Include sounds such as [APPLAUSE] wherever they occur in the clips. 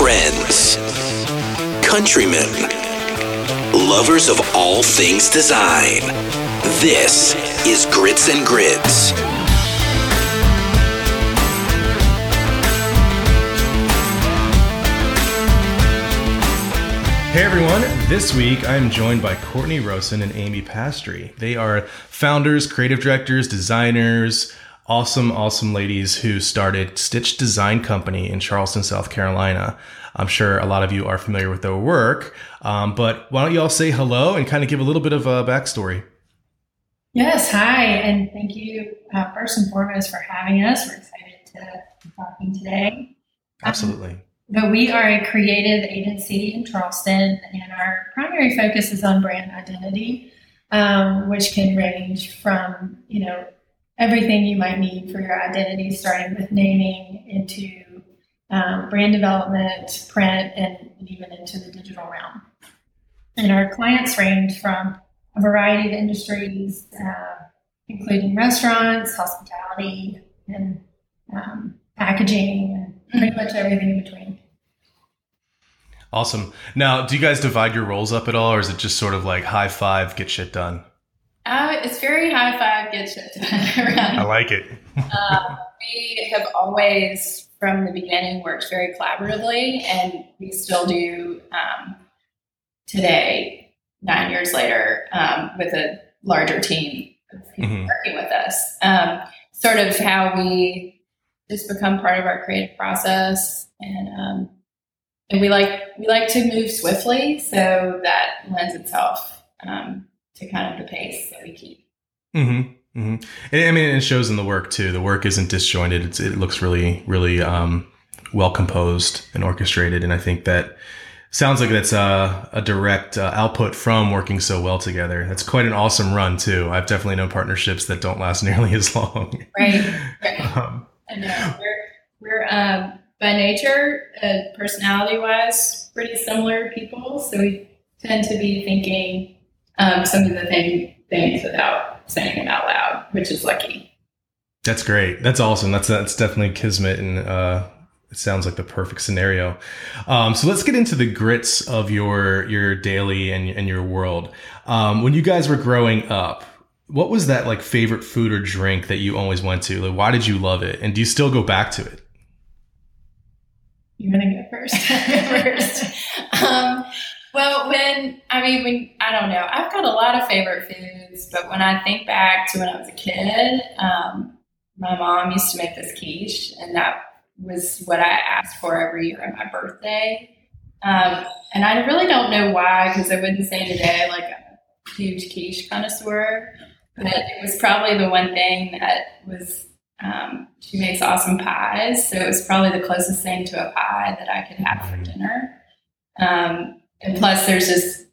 friends, countrymen, lovers of all things design. This is Grits and Grids. Hey everyone, this week I'm joined by Courtney Rowson and Amy Pastre. They are founders, creative directors, designers, awesome, awesome ladies who started Stitch Design Company in Charleston, South Carolina. I'm sure a lot of you are familiar with their work, um, but why don't you all say hello and kind of give a little bit of a backstory? Yes, hi, and thank you uh, first and foremost for having us. We're excited to be talking today. Absolutely. Um, but we are a creative agency in Charleston, and our primary focus is on brand identity, um, which can range from you know everything you might need for your identity, starting with naming into um, brand development, print, and even into the digital realm. And our clients range from a variety of industries, uh, including restaurants, hospitality, and um, packaging, and pretty much everything in between. Awesome. Now, do you guys divide your roles up at all, or is it just sort of like high five, get shit done? Uh, it's very high five, get shit done. [LAUGHS] I like it. uh, we have always, from the beginning, worked very collaboratively, and we still do um, today, nine years later, um, with a larger team of people mm-hmm. working with us. Um, sort of how we just become part of our creative process and um, and we like we like to move swiftly, so that lends itself um, to kind of the pace that we keep. Mm-hmm. Mm-hmm. And, I mean, it shows in the work too. The work isn't disjointed. It's, it looks really, really um, well composed and orchestrated. And I think that sounds like that's a, a direct uh, output from working so well together. That's quite an awesome run too. I've definitely known partnerships that don't last [LAUGHS] nearly as long. Right. [LAUGHS] right. Um, I know. We're we're um, by nature, uh, personality wise, pretty similar people. So we tend to be thinking um, some of the same things without saying them out loud, which is lucky. That's great. That's awesome. That's that's definitely kismet, and uh, it sounds like the perfect scenario. Um, so let's get into the grits of your your daily and and your world. Um, when you guys were growing up, what was that like favorite food or drink that you always went to? Like, why did you love it, and do you still go back to it? You're gonna go first. [LAUGHS] first. Um, well, when I mean, when I don't know, I've got a lot of favorite foods, but when I think back to when I was a kid, um, my mom used to make this quiche, and that was what I asked for every year on my birthday. Um, and I really don't know why, because I wouldn't say today like a huge quiche connoisseur, but it was probably the one thing that was um, she makes awesome pies, so it was probably the closest thing to a pie that I could have for dinner. Um, and plus, there's just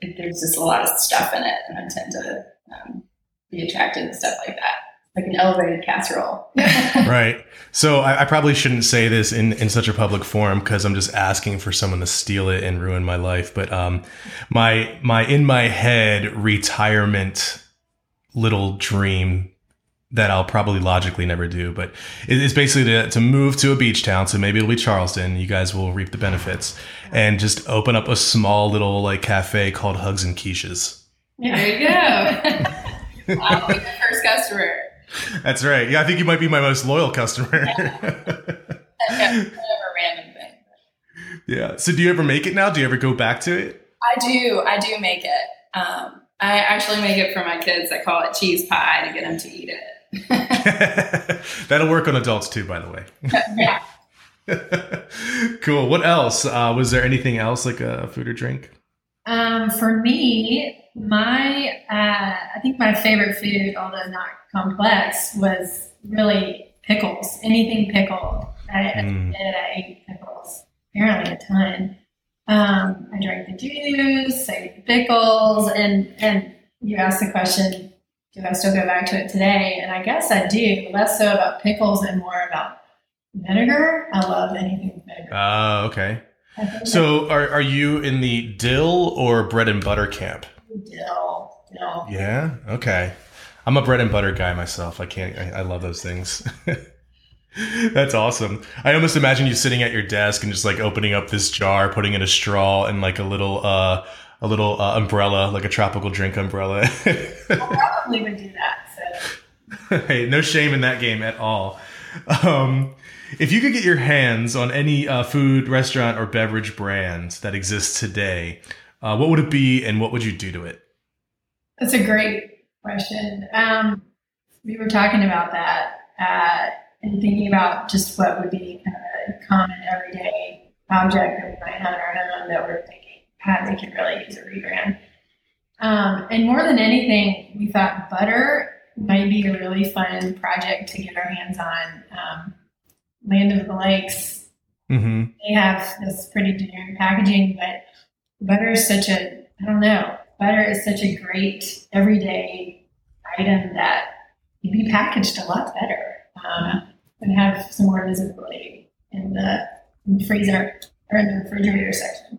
there's just a lot of stuff in it, and I tend to um, be attracted to stuff like that, like an elevated casserole. [LAUGHS] [LAUGHS] right. So I, I, probably shouldn't say this in in such a public forum because I'm just asking for someone to steal it and ruin my life. But um, my my in my head retirement little dream that I'll probably logically never do, but it's basically to, to move to a beach town. So maybe it'll be Charleston. You guys will reap the benefits and just open up a small little like cafe called Hugs and Quiches. There you go. [LAUGHS] I'll be the first customer. That's right. Yeah, I think you might be my most loyal customer. yeah. [LAUGHS] random thing. Yeah. So do you ever make it now? Do you ever go back to it? I do. I do make it. Um, I actually make it for my kids. I call it cheese pie to get them to eat it. [LAUGHS] That'll work on adults too, by the way. [LAUGHS] cool. What else? Uh, was there anything else like a food or drink? Um, for me, my uh, I think my favorite food, although not complex, was really pickles. Anything pickled. I, mm. I ate pickles apparently a ton. Um, I drank the juice, I ate the pickles, and and you asked the question, do I still go back to it today? And I guess I do, less so about pickles and more about vinegar. I love anything with vinegar. Oh, uh, okay. So are, are you in the dill or bread and butter camp? Dill. Dill. Yeah. Okay. I'm a bread and butter guy myself. I can't, I, I love those things. [LAUGHS] That's awesome. I almost imagine you sitting at your desk and just like opening up this jar, putting in a straw and like a little uh a little uh, umbrella, like a tropical drink umbrella. I [LAUGHS] probably would do that. So. hey, no shame in that game at all. Um, if you could get your hands on any uh, food, restaurant, or beverage brand that exists today, uh, what would it be and what would you do to it? That's a great question. Um, we were talking about that uh, and thinking about just what would be kind of a common everyday object that we might have in our home that we're thinking, God, we could really use a rebrand. Um, and more than anything, we thought butter might be a really fun project to get our hands on. Um, Land of the Lakes, mm-hmm. they have this pretty generic packaging, but butter is such a, I don't know, butter is such a great everyday item that it'd be packaged a lot better um, and have some more visibility in the, in the freezer or in the refrigerator section.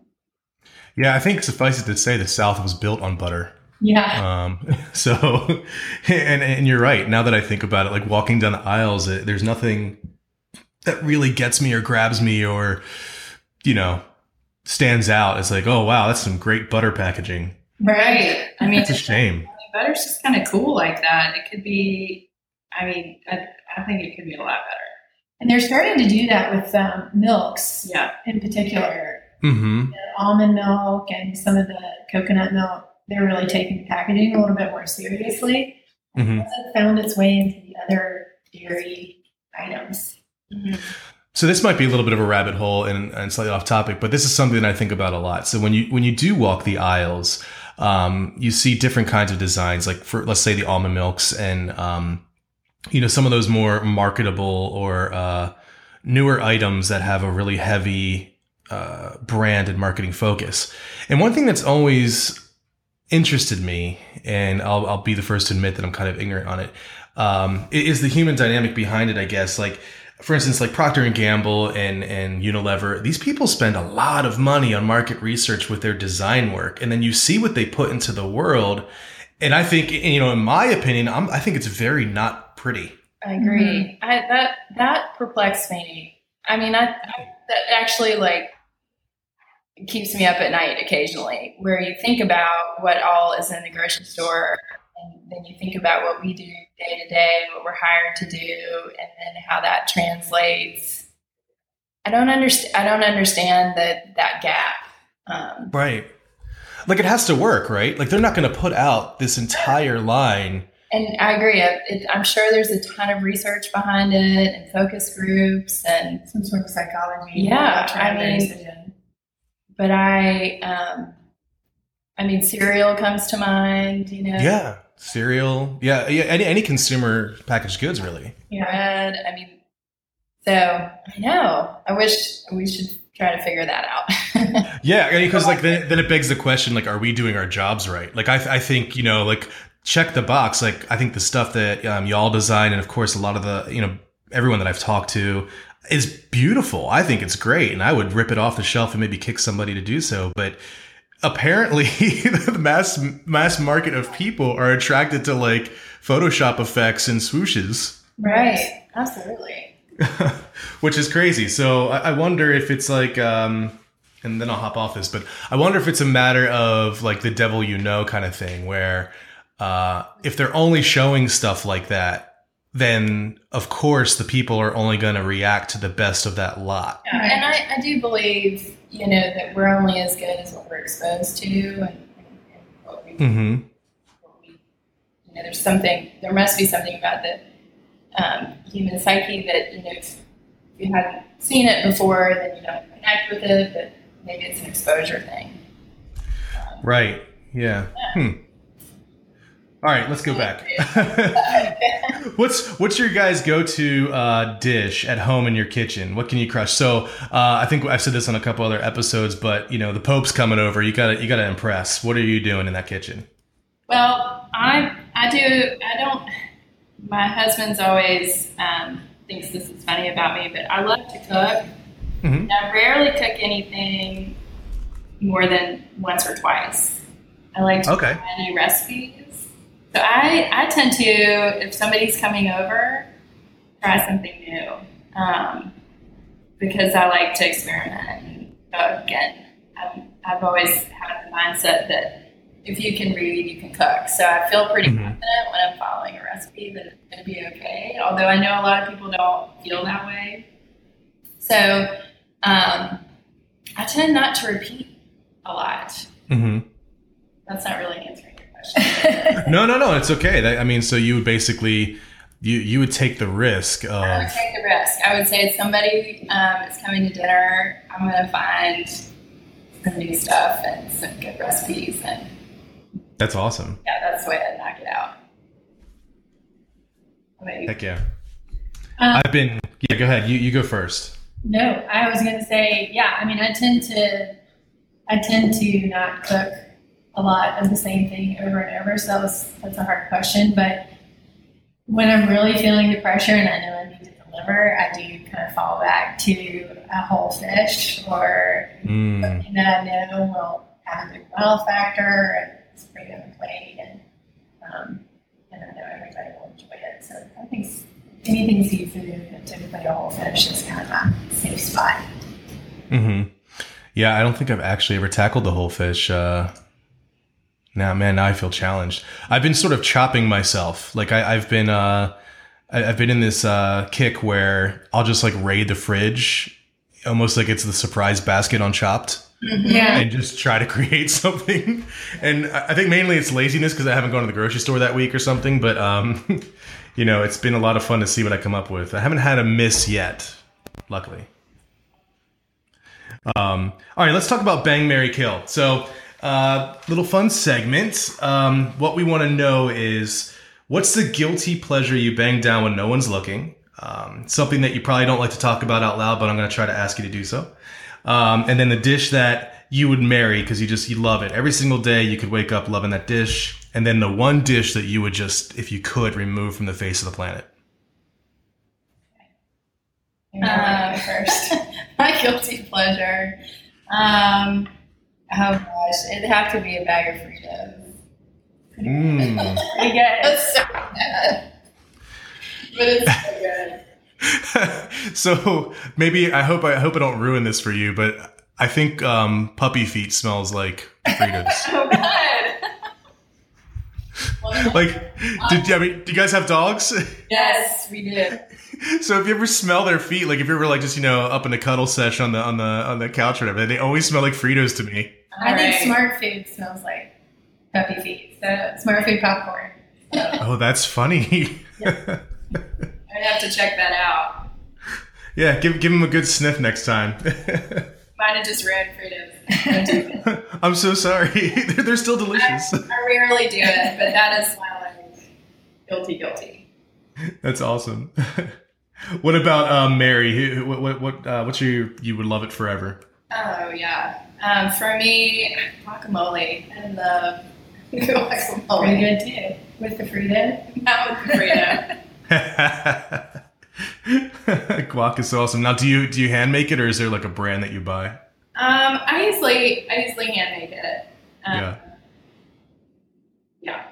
Yeah, I think suffice it to say the South was built on butter. Yeah. Um, [LAUGHS] so, and and you're right. Now that I think about it, like walking down the aisles, it, there's nothing that really gets me or grabs me or, you know, stands out. It's like, oh wow, that's some great butter packaging. Right. I mean, It's a shame. butter's just kind of cool like that. It could be. I mean, I, I think it could be a lot better. And they're starting to do that with um, milks Yeah. in particular. Mm-hmm. The almond milk and some of the coconut milk. They're really taking packaging a little bit more seriously. Mm-hmm. It's found its way into the other dairy items. So this might be a little bit of a rabbit hole and, and slightly off topic, but this is something that I think about a lot. So when you when you do walk the aisles, um, you see different kinds of designs, like for let's say the almond milks and um, you know some of those more marketable or uh, newer items that have a really heavy uh, brand and marketing focus. And one thing that's always interested me, and I'll, I'll be the first to admit that I'm kind of ignorant on it, um, is the human dynamic behind it. I guess like for instance, like Procter and Gamble and and Unilever, these people spend a lot of money on market research with their design work, and then you see what they put into the world. And I think, you know, in my opinion, I'm, I think it's very not pretty. I agree. I, that that perplexed me. I mean, I, I that actually like keeps me up at night occasionally. Where you think about what all is in the grocery store, and then you think about what we do day to day, what we're hired to do, and then how that translates. I don't understand. I don't understand that that gap. Um, Right. Like it has to work, right? Like they're not going to put out this entire line. And I agree. It, it, I'm sure there's a ton of research behind it and focus groups and Some sort of psychology. Yeah, I mean- decision. But I um I mean cereal comes to mind, you know. Yeah. Cereal. Yeah. Yeah. Any, any consumer packaged goods, really. yeah. I mean so I know. I wish we should try to figure that out. [LAUGHS] Yeah, because like then, then it begs the question: like, are we doing our jobs right? Like, I, I think you know, like, check the box. Like, I think the stuff that um, y'all design, and of course, a lot of the you know everyone that I've talked to is beautiful. I think it's great, and I would rip it off the shelf and maybe kick somebody to do so. But apparently, [LAUGHS] the mass mass market of people are attracted to like Photoshop effects and swooshes. right. Absolutely. [LAUGHS] which is crazy. So I, I wonder if it's like, um, and then I'll hop off this, but I wonder if it's a matter of like the devil you know kind of thing, where uh, if they're only showing stuff like that, then of course the people are only going to react to the best of that lot. And I, I do believe, you know, that we're only as good as what we're exposed to and, and, and what we Mm-hmm. what we, you know, there's something, there must be something about the um, human psyche that, you know, if you hadn't seen it before, then you don't connect with it, but maybe it's an exposure thing. Right. Yeah. Hmm. All right, let's go back. [LAUGHS] what's what's your guys' go-to uh, dish at home in your kitchen? What can you crush? So uh, I think I've said this on a couple other episodes, but you know the Pope's coming over. You gotta you gotta impress. What are you doing in that kitchen? Well, I I do I don't. My husband's always um, thinks this is funny about me, but I love to cook. Mhm. I rarely cook anything more than once or twice. I like to Okay. try new recipes. So I I tend to if somebody's coming over, try something new. um, because I like to experiment and cook. And I've, I've always had the mindset that if you can read, you can cook. So I feel pretty Mhm. confident when I'm following a recipe that it's going to be okay. Although I know a lot of people don't feel that way. So um, I tend not to repeat a lot. hmm That's not really answering. [LAUGHS] No, no, no. It's okay. That, I mean, so you would basically you you would take the risk I would take the risk. I would say if somebody um, is coming to dinner, I'm going to find some new stuff and some good recipes. And that's awesome. yeah, that's the way I knock it out. Heck yeah. Um, I've been yeah. Go ahead. You you go first. No, I was going to say, yeah. I mean, I tend to, I tend to not cook a lot of the same thing over and over. So that was that's a hard question. But when I'm really feeling the pressure and I know I need to deliver, I do kind of fall back to a whole fish or Mm. something that I know will have a good wow factor and it's bring on the plate and um, and I know everybody will enjoy it. So I think anything seafood, typically a whole fish is kind of a safe spot. hmm Yeah, I don't think I've actually ever tackled the whole fish. Uh, now, man, now I feel challenged. I've been sort of chopping myself. Like I, I've been, uh, I, I've been in this uh, kick where I'll just like raid the fridge, almost like it's the surprise basket on Chopped, Yeah. and just try to [LAUGHS] create something. And I I think mainly it's laziness because I haven't gone to the grocery store that week or something. But um, [LAUGHS] you know, it's been a lot of fun to see what I come up with. I haven't had a miss yet, luckily. Um, all right, let's talk about Bang Marry Kill. So, uh, little fun segment. Um, what we want to know is what's the guilty pleasure you bang down when no one's looking? Um, something that you probably don't like to talk about out loud, but I'm going to try to ask you to do so. Um, and then the dish that you would marry because you just you love it every single day. You could wake up loving that dish, and then the one dish that you would just, if you could, remove from the face of the planet. Maybe first. [LAUGHS] My guilty pleasure. Um, oh gosh, it'd have to be a bag of Fritos. Mm. [LAUGHS] Pretty good. That's so bad, but it's so good. [LAUGHS] so maybe I hope I hope I don't ruin this for you, but I think um, puppy feet smells like Fritos. [LAUGHS] Oh god. Like, did I mean, do you guys have dogs? yes, we did. so if you ever smell their feet, like if you're ever like just you know up in the cuddle session on the on the on the couch or whatever, they always smell like Fritos to me. I think Smartfood smells like puppy feet. So Smartfood popcorn. Oh, that's funny. [LAUGHS] I'd have to check that out. yeah, give give him a good sniff next time. [LAUGHS] Might have just ran Fritos. [LAUGHS] Don't. I'm so sorry. they're, they're still delicious. I, I rarely do it, but that is my like guilty guilty. That's awesome. what about um, marry? Who, who- what what what uh, what's your you would love it forever? Oh yeah. Um, for me, guacamole. I love [LAUGHS] Pretty guacamole. good too. With the Frito. Not with the burrito. [LAUGHS] [LAUGHS] Guac is so awesome. Now, do you do you hand make it, or is there like a brand that you buy? Um, I usually I usually hand make it. Um, Yeah. Yeah.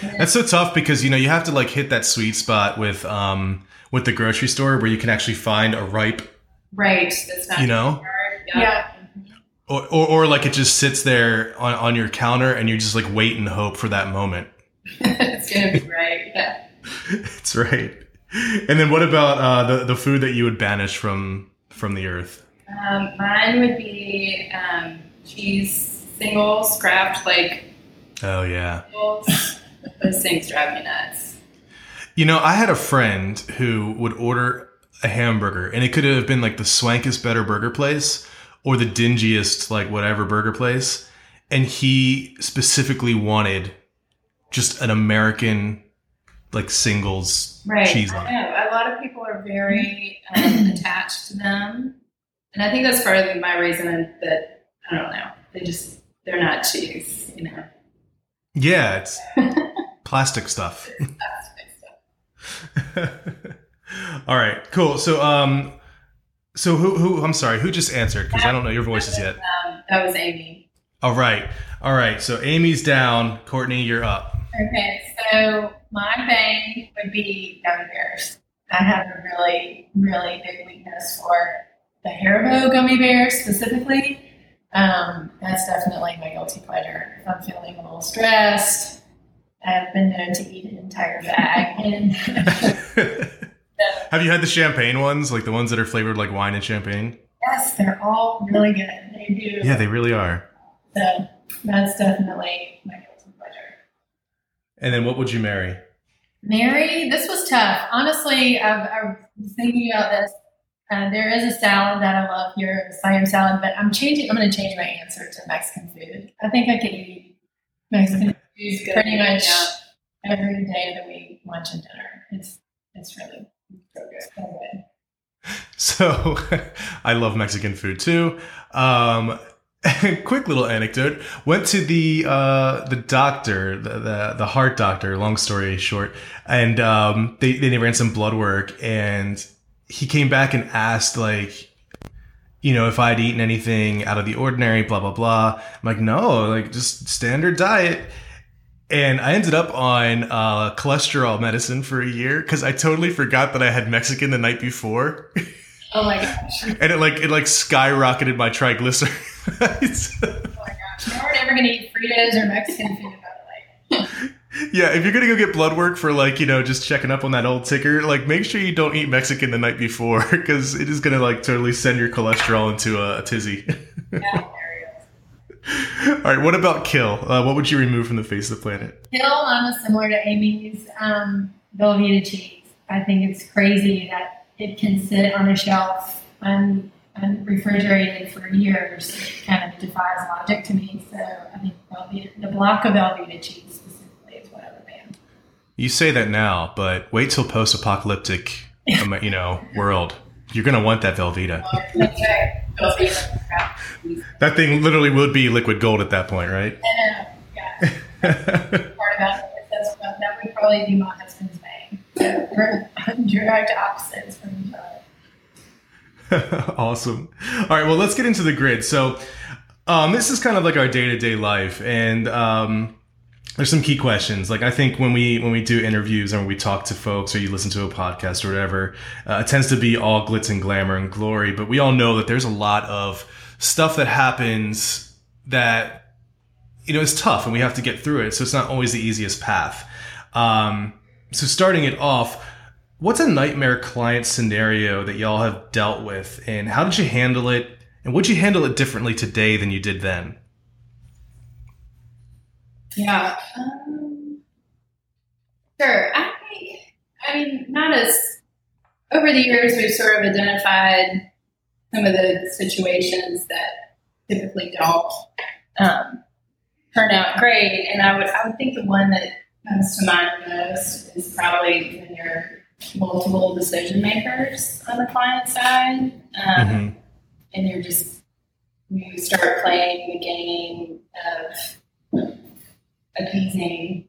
Then- That's so tough because you know you have to like hit that sweet spot with um with the grocery store where you can actually find a ripe, right. That's not you know, hard. Yeah. Or or, or like it just sits there on, on your counter and you just like wait and hope for that moment. [LAUGHS] it's gonna be right. Yeah. it's right. And then what about uh, the the food that you would banish from from the earth? Um, mine would be um, cheese singles, scrapped like Oh yeah. singles. Those things drive me nuts. You know, I had a friend who would order a hamburger, and it could have been like the swankest better burger place or the dingiest like whatever burger place, and he specifically wanted just an American like singles Right. cheese on I it. know. A lot of people are very um, [CLEARS THROAT] attached to them. And I think that's part of my reason that, I don't know, they just, they're not cheese, you know. Yeah, it's [LAUGHS] plastic stuff. That's [LAUGHS] All right, cool. So, um, so who, who? I'm sorry, who just answered? Because I don't know your voices yet. um, that was Amy. All right, all right. So Amy's down. Courtney, you're up. Okay, so my bang would be gummy bears. I have a really, really big weakness for the Haribo gummy bears specifically. Um, that's definitely my guilty pleasure. If I'm feeling a little stressed, I've been known to eat an entire bag. And [LAUGHS] [LAUGHS] [LAUGHS] Have you had the champagne ones, like the ones that are flavored like wine and champagne? yes, they're all really good. They do. Yeah, they really are. So that's definitely my guilty pleasure. And then what would you marry? Mary, this was tough. Honestly, I've, I was thinking about this. Uh, there is a salad that I love here, the Siam salad, but I'm changing. I'm going to change my answer to Mexican food. I think I could eat Mexican food pretty much every day of the week, lunch and dinner. It's it's really so [LAUGHS] I love Mexican food too. Um, [LAUGHS] quick little anecdote: went to the uh, the doctor, the, the the heart doctor. Long story short, and um, they they ran some blood work, and he came back and asked like. You know, if I'd eaten anything out of the ordinary, blah blah blah. I'm like, no, like just standard diet. And I ended up on uh, cholesterol medicine for a year because I totally forgot that I had Mexican the night before. [LAUGHS] Oh my gosh! and it like it like skyrocketed my triglycerides. Oh my gosh! Now we're never to eat Fritos or Mexican food. By the way. yeah, if you're gonna go get blood work for like you know just checking up on that old ticker, like make sure you don't eat Mexican the night before [LAUGHS] because it is gonna like totally send your cholesterol into a, a tizzy. Yeah, there it is. All right, what about kill? Uh, what would you remove from the face of the planet? Kill I'm similar to Amy's um, Velveeta cheese. I think it's crazy that it can sit on a shelf un, unrefrigerated for years. It kind of defies logic to me. So I think Velveeta, the block of Velveeta cheese specifically is what I would ban. You say that now, but wait till post-apocalyptic, um, you know, world. You're gonna want that Velveeta. That's [LAUGHS] right. Velveeta. That thing literally would be liquid gold at that point, right? Uh, yeah, [LAUGHS] part about it. That's, that would probably be my husband's bang. So we're direct opposites from each other. [LAUGHS] awesome. All right, well, let's get into the grid. So, um, this is kind of like our day to day life, and um, there's some key questions. Like I think when we when we do interviews or when we talk to folks or you listen to a podcast or whatever, uh, it tends to be all glitz and glamour and glory. But we all know that there's a lot of stuff that happens that you know is tough, and we have to get through it. So it's not always the easiest path. Um, so starting it off, what's a nightmare client scenario that y'all have dealt with, and how did you handle it? And would you handle it differently today than you did then? Yeah. Um, sure. I think, I mean, not as, over the years, we've sort of identified some of the situations that typically don't um, turn out great. And I would, I would think the one that comes to mind the most is probably when you're multiple decision makers on the client side. Um, Mhm. and you're just you start playing the game of appeasing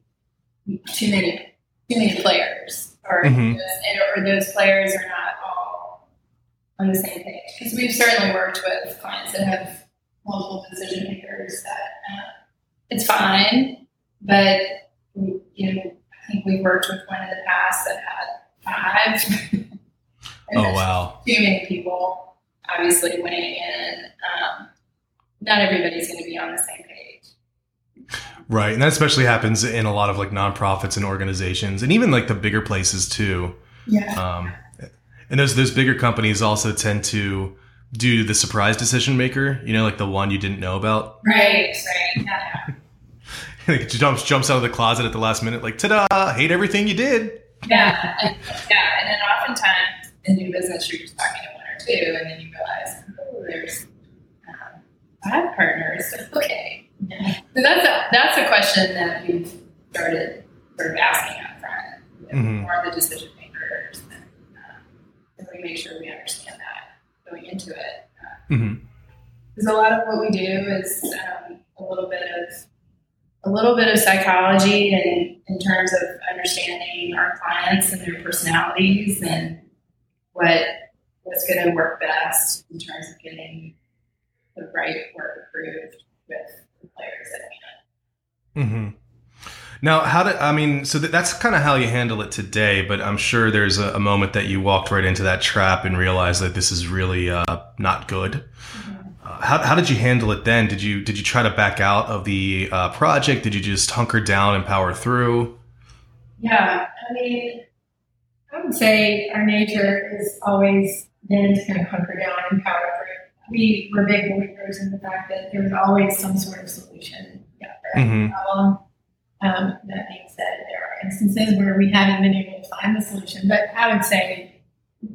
too many too many players or Mhm. those, or those players are not all on the same page because we've certainly worked with clients that have multiple decision makers that uh, it's fine but you know I think we've worked with one in the past that had five [LAUGHS] Oh wow. too many people obviously weighing in. Um, not everybody's going to be on the same page. Right, and that especially happens in a lot of like nonprofits and organizations, and even like the bigger places too. Yeah. Um, and those those bigger companies also tend to do the surprise decision maker. You know, like the one you didn't know about. Right, right. Yeah. [LAUGHS] like jumps jumps out of the closet at the last minute, like ta-da! Hate everything you did. Yeah. And, yeah. And then oftentimes in new business, you're just talking to one or two, and then you realize, oh, there's um, five partners. Okay. So that's a, that's a question that we've started sort of asking up front. You know, Mhm. More of the decision makers. And, um, and we make sure we understand that going into it. hmm Because a lot of what we do is um, a little bit of a little bit of psychology and in terms of understanding our clients and their personalities and what what's going to work best in terms of getting the right work approved with players that we have. hmm Now, how did I mean? So that's kind of how you handle it today, but I'm sure there's a, a, moment that you walked right into that trap and realized that this is really uh, not good. Mm-hmm. Uh, how, how did you handle it then? Did you did you try to back out of the uh, project? Did you just hunker down and power through? Yeah, I mean, I would say our nature is always been to kind of hunker down and power through. We were big believers in the fact that there was always some sort of solution out there. Mm-hmm. problem um, that being said, there are instances where we haven't been able to find the solution, but I would say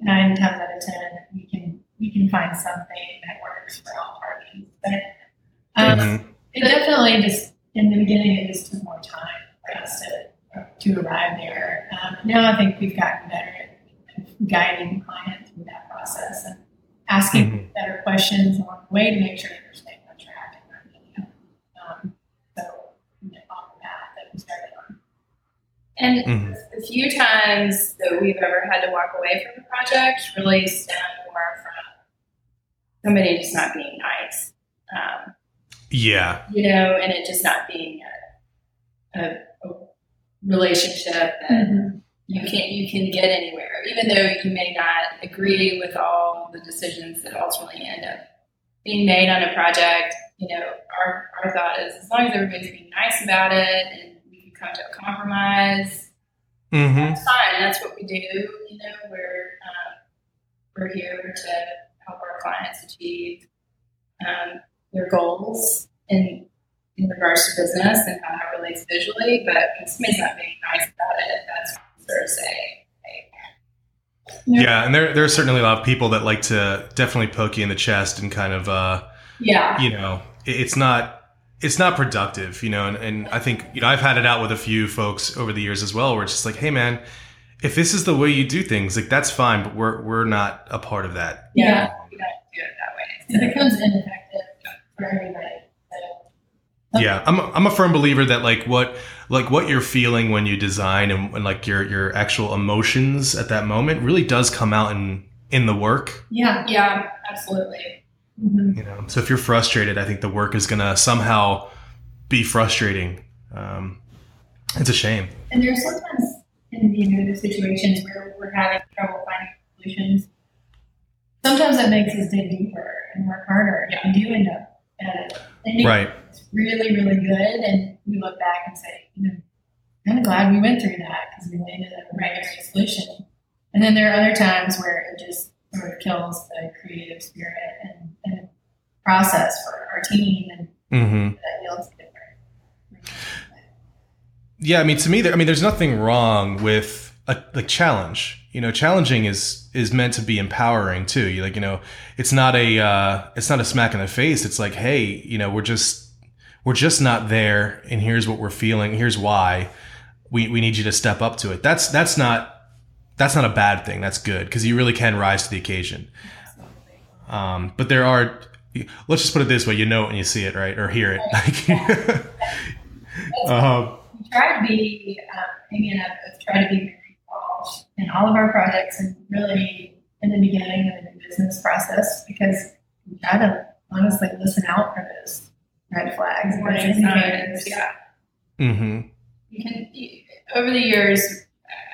nine times out of ten, we can we can find something that works for all parties. But um, mm-hmm. it definitely just in the beginning, it just took more time for us to to arrive there. Um, now I think we've gotten better at guiding clients through that process and asking mm-hmm. better questions along the way to make sure they're staying on track. Um, And mm-hmm. the few times that we've ever had to walk away from a project really stem more from somebody just not being nice. Um, yeah. You know, and it just not being a, a, a relationship that mm-hmm. you can you can get anywhere, even though you may not agree with all the decisions that ultimately end up being made on a project. You know, our, our thought is as long as everybody's being nice about it and we can come to a compromise. Mm-hmm. That's fine. That's what we do. You know, we're um, we're here to help our clients achieve um, their goals in in regards to business and how that relates visually. But when somebody's not being nice about it, that's sort of say. Yeah, and there there are certainly a lot of people that like to definitely poke you in the chest and kind of uh, yeah, you know, it's not it's not productive, you know, and, and I think, you know, I've had it out with a few folks over the years as well, where it's just like, hey man, if this is the way you do things, like that's fine, but we're we're not a part of that. Yeah, we don't do it that way. It becomes ineffective for everybody. Yeah, I'm a, I'm a firm believer that like what like what you're feeling when you design and, and like your your actual emotions at that moment really does come out in in the work. Yeah, yeah, absolutely. Mm-hmm. You know, so if you're frustrated, I think the work is going to somehow be frustrating. Um, it's a shame. And there's sometimes in you know the situations where we're having trouble finding solutions. Sometimes that makes us dig deeper and work harder, yeah. and do end up at it. right. Really, really good, and we look back and say, you know, kind of glad we went through that because we landed at a right solution. And then there are other times where it just sort of kills the creative spirit and, and process for our team and mm-hmm. that yields different. Yeah, I mean, to me, there, I mean, there's nothing wrong with a like challenge. You know, challenging is is meant to be empowering too. You like, you know, it's not a uh, it's not a smack in the face. It's like, hey, you know, we're just we're just not there, and here's what we're feeling. Here's why. We, we need you to step up to it. That's that's not that's not a bad thing. That's good because you really can rise to the occasion. Um, but there are, let's just put it this way: you know it when you see it, right, or hear it. like [LAUGHS] um, we try to be, um, Amy and I try to be very involved in all of our projects, and really in the beginning of the business process because we try to honestly listen out for those red flags, warning signs. Yeah. Mm-hmm. You can over the years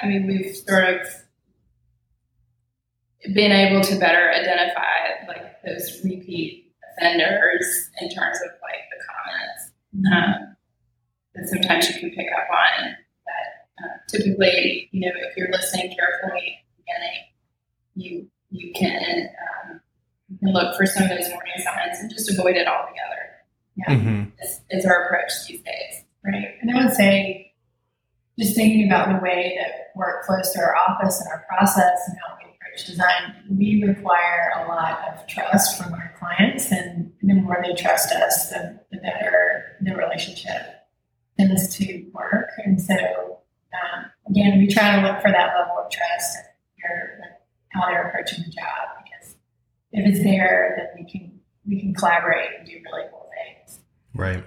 I mean, we've sort of been able to better identify like those repeat offenders in terms of like the comments um, that sometimes you can pick up on. That uh, typically, you know, if you're listening carefully at the beginning, you you can um, you can look for some of those warning signs and just avoid it altogether. Yeah, mm-hmm. is, is our approach these days. Right, and I would say just thinking about the way that work flows through our office and our process and how we approach design, we require a lot of trust from our clients. And the more they trust us, the, the better the relationship tends to work. And so, um, again, we try to look for that level of trust and how they're approaching the job because if it's there, then we can we can collaborate and do really cool. Right.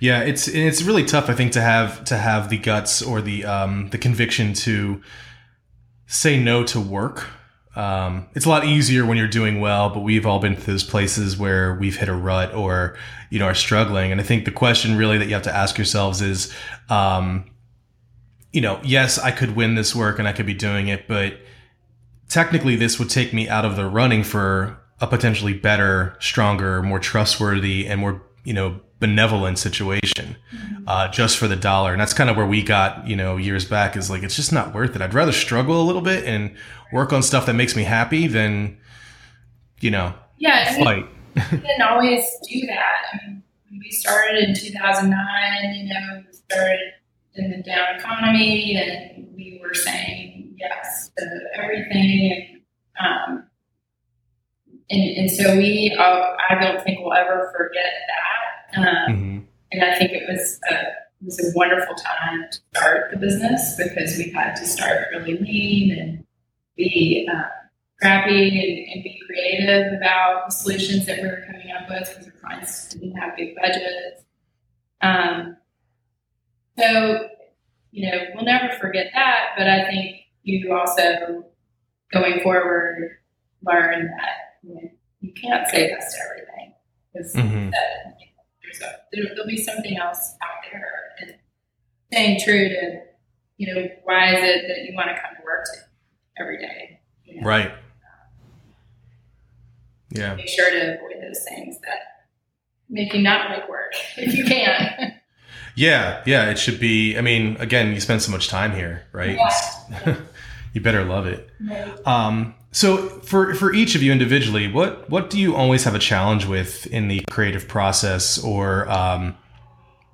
Yeah, it's it's really tough. I think to have to have the guts or the um, the conviction to say no to work Um, it's a lot easier when you're doing well, but we've all been to those places where we've hit a rut or, you know, are struggling. And I think the question really that you have to ask yourselves is, um, you know, yes, I could win this work and I could be doing it, but technically this would take me out of the running for a potentially better, stronger, more trustworthy, and more, you know, benevolent situation uh, just for the dollar. And that's kind of where we got, you know, years back is like, it's just not worth it. I'd rather struggle a little bit and work on stuff that makes me happy than, you know, yeah, I mean, fight. we didn't always do that. I mean, we started in 2009, you know, we started in the down economy and we were saying yes to everything. And, um, and, and so we, uh, I don't think we'll ever forget that. Um, hmm and I think it was a, it was a wonderful time to start the business because we had to start really lean and be uh, scrappy and, and be creative about the solutions that we were coming up with because our clients didn't have big budgets. Um, so, you know, we'll never forget that, but I think you also, going forward, learn that you, can't say yes to everything because Mhm. that, you know, a, there, there'll be something else out there. And staying true to, you know, why is it that you want to come to work to every day? You know? Right. Yeah. make sure to avoid those things that make you not like work [LAUGHS] if you can. Yeah. Yeah. It should be, I mean, again, you spend so much time here, right? [LAUGHS] you better love it. Um, so for for each of you individually, what what do you always have a challenge with in the creative process, or um,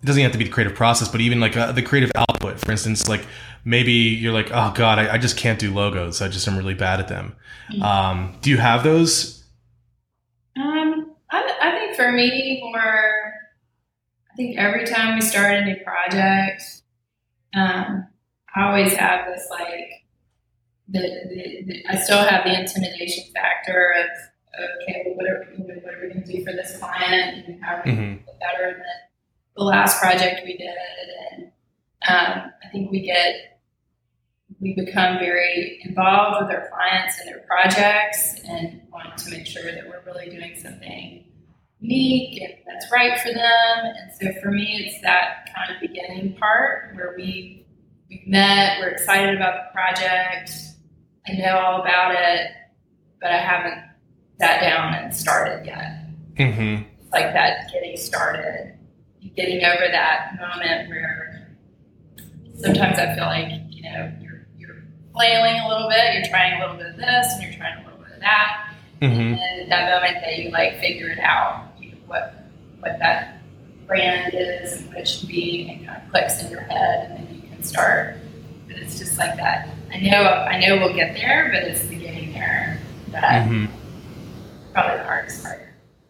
it doesn't have to be the creative process, but even like uh, the creative output. For instance, like maybe you're like, oh god, I, I just can't do logos. I just am really bad at them. Um, do you have those? Um, I, I think for me, more, I think every time we start a new project, um, I always have this like, the, the, the I still have the intimidation factor of, okay, well, what are, we- what are we going to do for this client and how are we Mhm. get better than the last project we did. And um, I think we get, we become very involved with our clients and their projects and want to make sure that we're really doing something unique and that's right for them. And so for me, it's that kind of beginning part where we, we've met, we're excited about the project, I know all about it, but I haven't sat down and started yet Mm-hmm. like that getting started, getting over that moment where sometimes I feel like you know you're you're flailing a little bit, you're trying a little bit of this, and you're trying a little bit of that, Mm-hmm. and at that moment that you like figure it out, you know, what what that brand is and what it should be, and kind of clicks in your head, and then you can start. But it's just like that. I know I know we'll get there, but it's the getting there that Mm-hmm. probably the hardest part.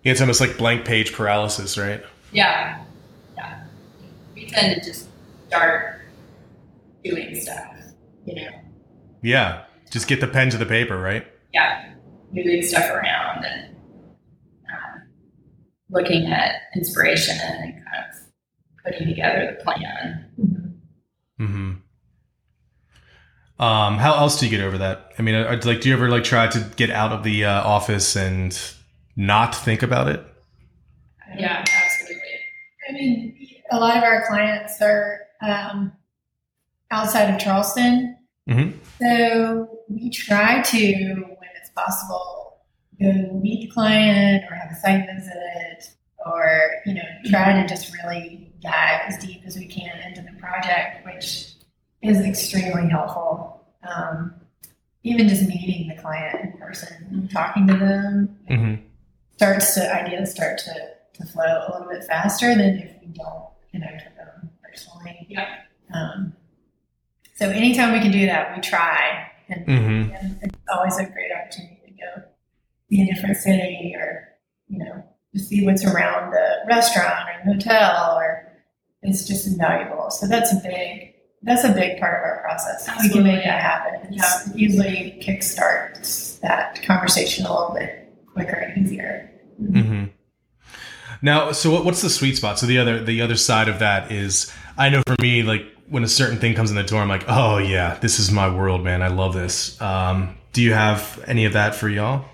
Yeah, it's almost like blank page paralysis, right? Yeah, yeah. We tend to just start doing stuff, you know. Yeah, just get the pen to the paper, right? Yeah, moving stuff around and um, looking at inspiration and kind of putting together the plan. Mm-hmm. Um, how else do you get over that? I mean, uh, like, do you ever like try to get out of the uh, office and not think about it? Yeah, absolutely. I mean, a lot of our clients are um, outside of Charleston. Mhm. So we try to, when it's possible, go meet the client or have a site visit or, you know, try to just really dive as deep as we can into the project, which is extremely helpful. Um, even just meeting the client in person talking to them Mm-hmm. starts to ideas start to, to flow a little bit faster than if we don't connect with them personally. Yeah. Um, so anytime we can do that, we try, and, Mm-hmm. and it's always a great opportunity to go see a different city or you know to see what's around the restaurant or the hotel, or it's just invaluable. So that's a big that's a big part of our process. We can make that happen. It's usually kickstarts that conversation a little bit quicker and easier. Mm-hmm. Now, so what, what's the sweet spot? So the other the other side of that is, I know for me, like when a certain thing comes in the door, I'm like, oh yeah, this is my world, man. I love this. Um, do you have any of that for y'all?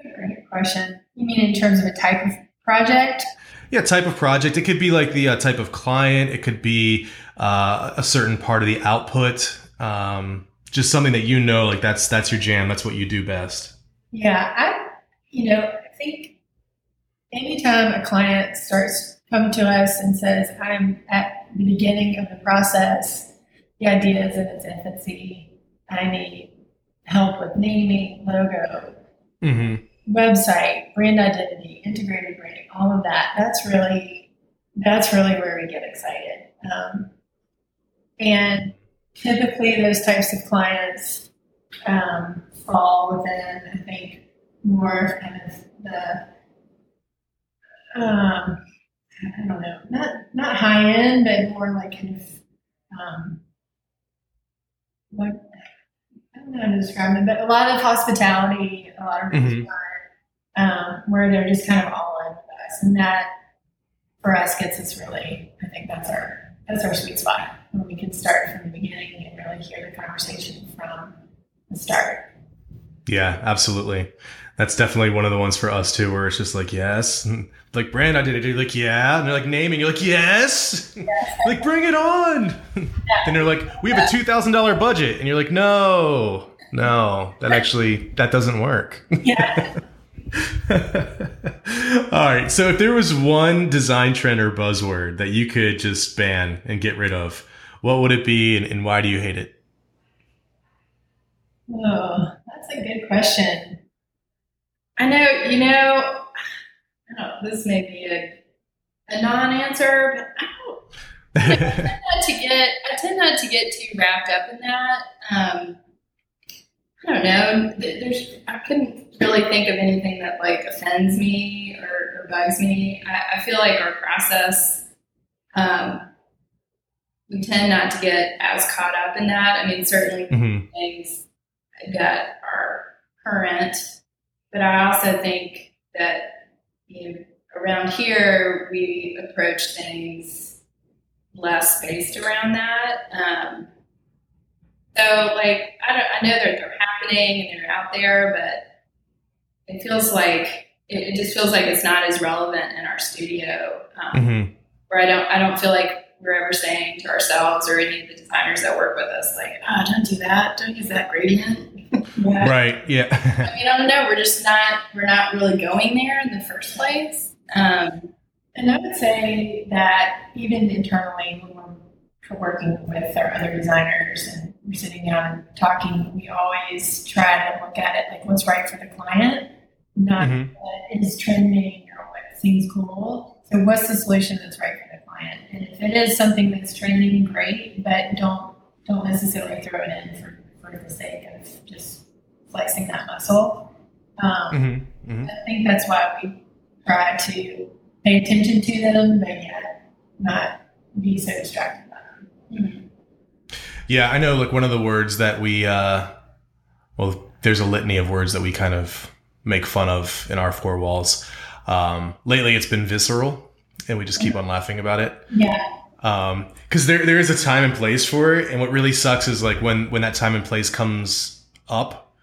Great question. You mean in terms of a type of project? Yeah, type of project. It could be like the uh, type of client. It could be uh, a certain part of the output. Um, just something that you know, like that's that's your jam. That's what you do best. Yeah, I, you know, I think anytime a client starts coming to us and says, "I'm at the beginning of the process, the idea is in its infancy. I need help with naming, logo, Mm-hmm. Website, brand identity, integrated branding, all of that. That's really that's really where we get excited. Um, and typically, those types of clients um, fall within, I think, more kind of the um, I don't know, not not high end, but more like kind of um, what I don't know how to describe it, but a lot of hospitality, a lot of Mhm. Um, where they're just kind of all in with us, and that for us gets us really. I think that's our that's our sweet spot when we can start from the beginning and really hear the conversation from the start. Yeah, absolutely. That's definitely one of the ones for us too, where it's just like yes, and [LAUGHS] like brand identity, like yeah, and they're like naming, you're like yes, [LAUGHS] like bring it on. [LAUGHS] then they're like, we have a two thousand dollar budget, and you're like, no, no, that actually that doesn't work. Yeah. [LAUGHS] All right. So if there was one design trend or buzzword that you could just ban and get rid of, what would it be and, and why do you hate it? Oh, that's a good question. I know, you know, I don't, this may be a, a non-answer, but I don't I [LAUGHS] tend not to get I tend not to get too wrapped up in that. Um, I don't know. There's I couldn't really think of anything that like offends me or, or bugs me. I, I feel like our process, um, we tend not to get as caught up in that. I mean, certainly hmm things that are current, but I also think that you know around here we approach things less based around that. Um, so like I don't I know that they're happening and they're out there, but it feels like it, it just feels like it's not as relevant in our studio. Um, hmm where I don't I don't feel like we're ever saying to ourselves or any of the designers that work with us like, oh, don't do that, don't use that gradient. [LAUGHS] yeah. Right. Yeah. I mean, I don't know. We're just not we're not really going there in the first place. Um, and I would say that even internally, when we're working with our other designers and we're sitting down and talking, we always try to look at it like what's right for the client, not Mhm. what is trending or what seems cool. So, what's the solution that's right for the client? And if it is something that's trending, great, but don't don't necessarily throw it in for, for the sake of just flexing that muscle. Um, hmm hmm I think that's why we try to pay attention to them, but yet not be so distracted by them. Yeah, I know. Like one of the words that we, uh, well, there's a litany of words that we kind of make fun of in our four walls. Um, lately, it's been visceral, and we just keep on laughing about it. Yeah, Um, because there there is a time and place for it, and what really sucks is like when when that time and place comes up,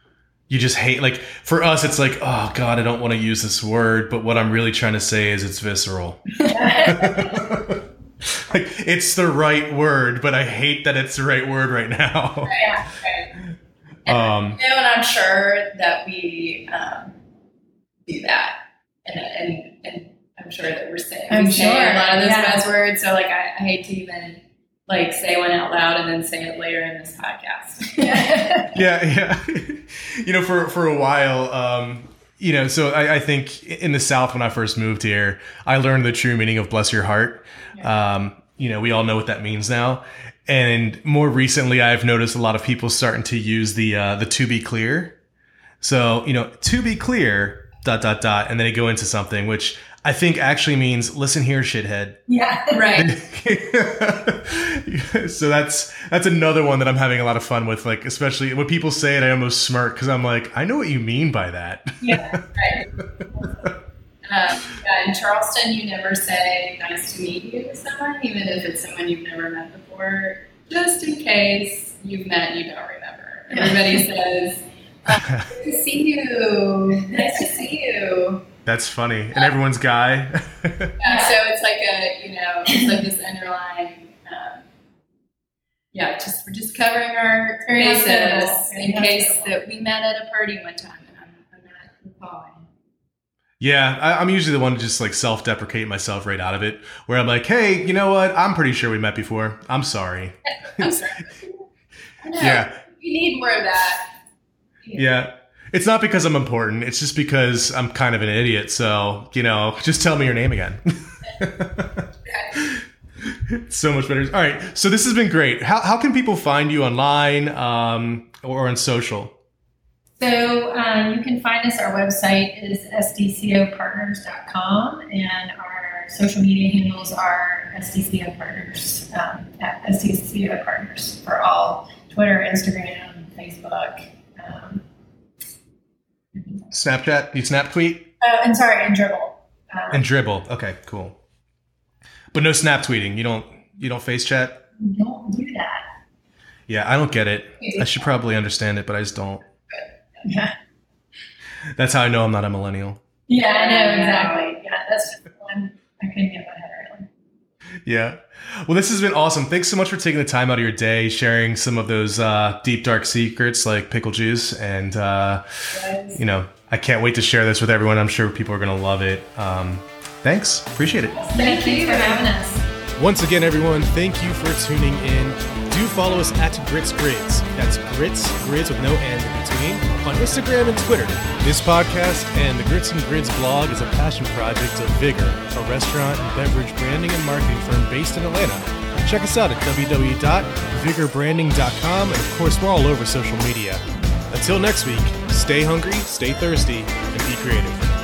you just hate. Like for us, it's like, oh god, I don't want to use this word, but what I'm really trying to say is it's visceral. [LAUGHS] [LAUGHS] like it's the right word, but I hate that it's the right word right now. [LAUGHS] yeah, right. Um, You know, and I'm sure that we um, do that, and, and and I'm sure that we're saying I'm we say sure, a lot of those yeah. buzzwords. So like, I, I hate to even like say one out loud and then say it later in this podcast. [LAUGHS] yeah, yeah. [LAUGHS] you know, for for a while, um, you know, so I, I think in the South when I first moved here, I learned the true meaning of "bless your heart." Um, you know, we all know what that means now. And more recently, I've noticed a lot of people starting to use the uh, the "to be clear." So you know, to be clear, dot dot dot, and then they go into something which I think actually means "listen here, shithead." yeah, [LAUGHS] right. [LAUGHS] so that's that's another one that I'm having a lot of fun with. Like, especially when people say it, I almost smirk because I'm like, I know what you mean by that. Yeah, right. [LAUGHS] Um, yeah, in Charleston, you never say "nice to meet you" to someone, even if it's someone you've never met before, just in case you've met and you don't remember. [LAUGHS] Everybody says, oh, [LAUGHS] "Nice to see you. Nice to see you." That's funny, and everyone's guy. [LAUGHS] yeah, so it's like a you know, it's like this underlying. Um, yeah, just we're just covering our Very bases in case that we met at a party one time and I'm, I'm not recalling. Yeah, I, I'm usually the one to just like self-deprecate myself right out of it, where I'm like, "Hey, you know what? I'm pretty sure we met before. I'm sorry." [LAUGHS] I'm sorry. [LAUGHS] Yeah, You need more of that. yeah. It's not because I'm important. It's just because I'm kind of an idiot. So you know, just tell me your name again. [LAUGHS] so much better. All right. So this has been great. How, how can people find you online um, or on social? So uh, you can find us. Our website is sdcopartners.com, and our social media handles are SDCO Partners um, at SDCO Partners for all Twitter, Instagram, Facebook. Um, Snapchat? You snap tweet oh, and sorry, and Dribbble. Um, and Dribbble. Okay, cool. But no snap tweeting. You don't. You don't face chat. don't do that. Yeah, I don't get it. I should probably understand it, but I just don't. Yeah, [LAUGHS] That's how I know I'm not a millennial. yeah, I know exactly. Yeah, that's just one I couldn't get my head around. Yeah. Well, this has been awesome. Thanks so much for taking the time out of your day, sharing some of those uh, deep, dark secrets like pickle juice. And, uh, you know, I can't wait to share this with everyone. I'm sure people are going to love it. Um, thanks. Appreciate it. Thank you for having us. Once again, everyone, thank you for tuning in. Do follow us at Grits Grids. That's Grits Grids with no N in between on Instagram and Twitter. This podcast and the Grits and Grids blog is a passion project of Vigor, a restaurant and beverage branding and marketing firm based in Atlanta. Check us out at www.vigorbranding.com, and of course, we're all over social media. Until next week, stay hungry, stay thirsty, and be creative.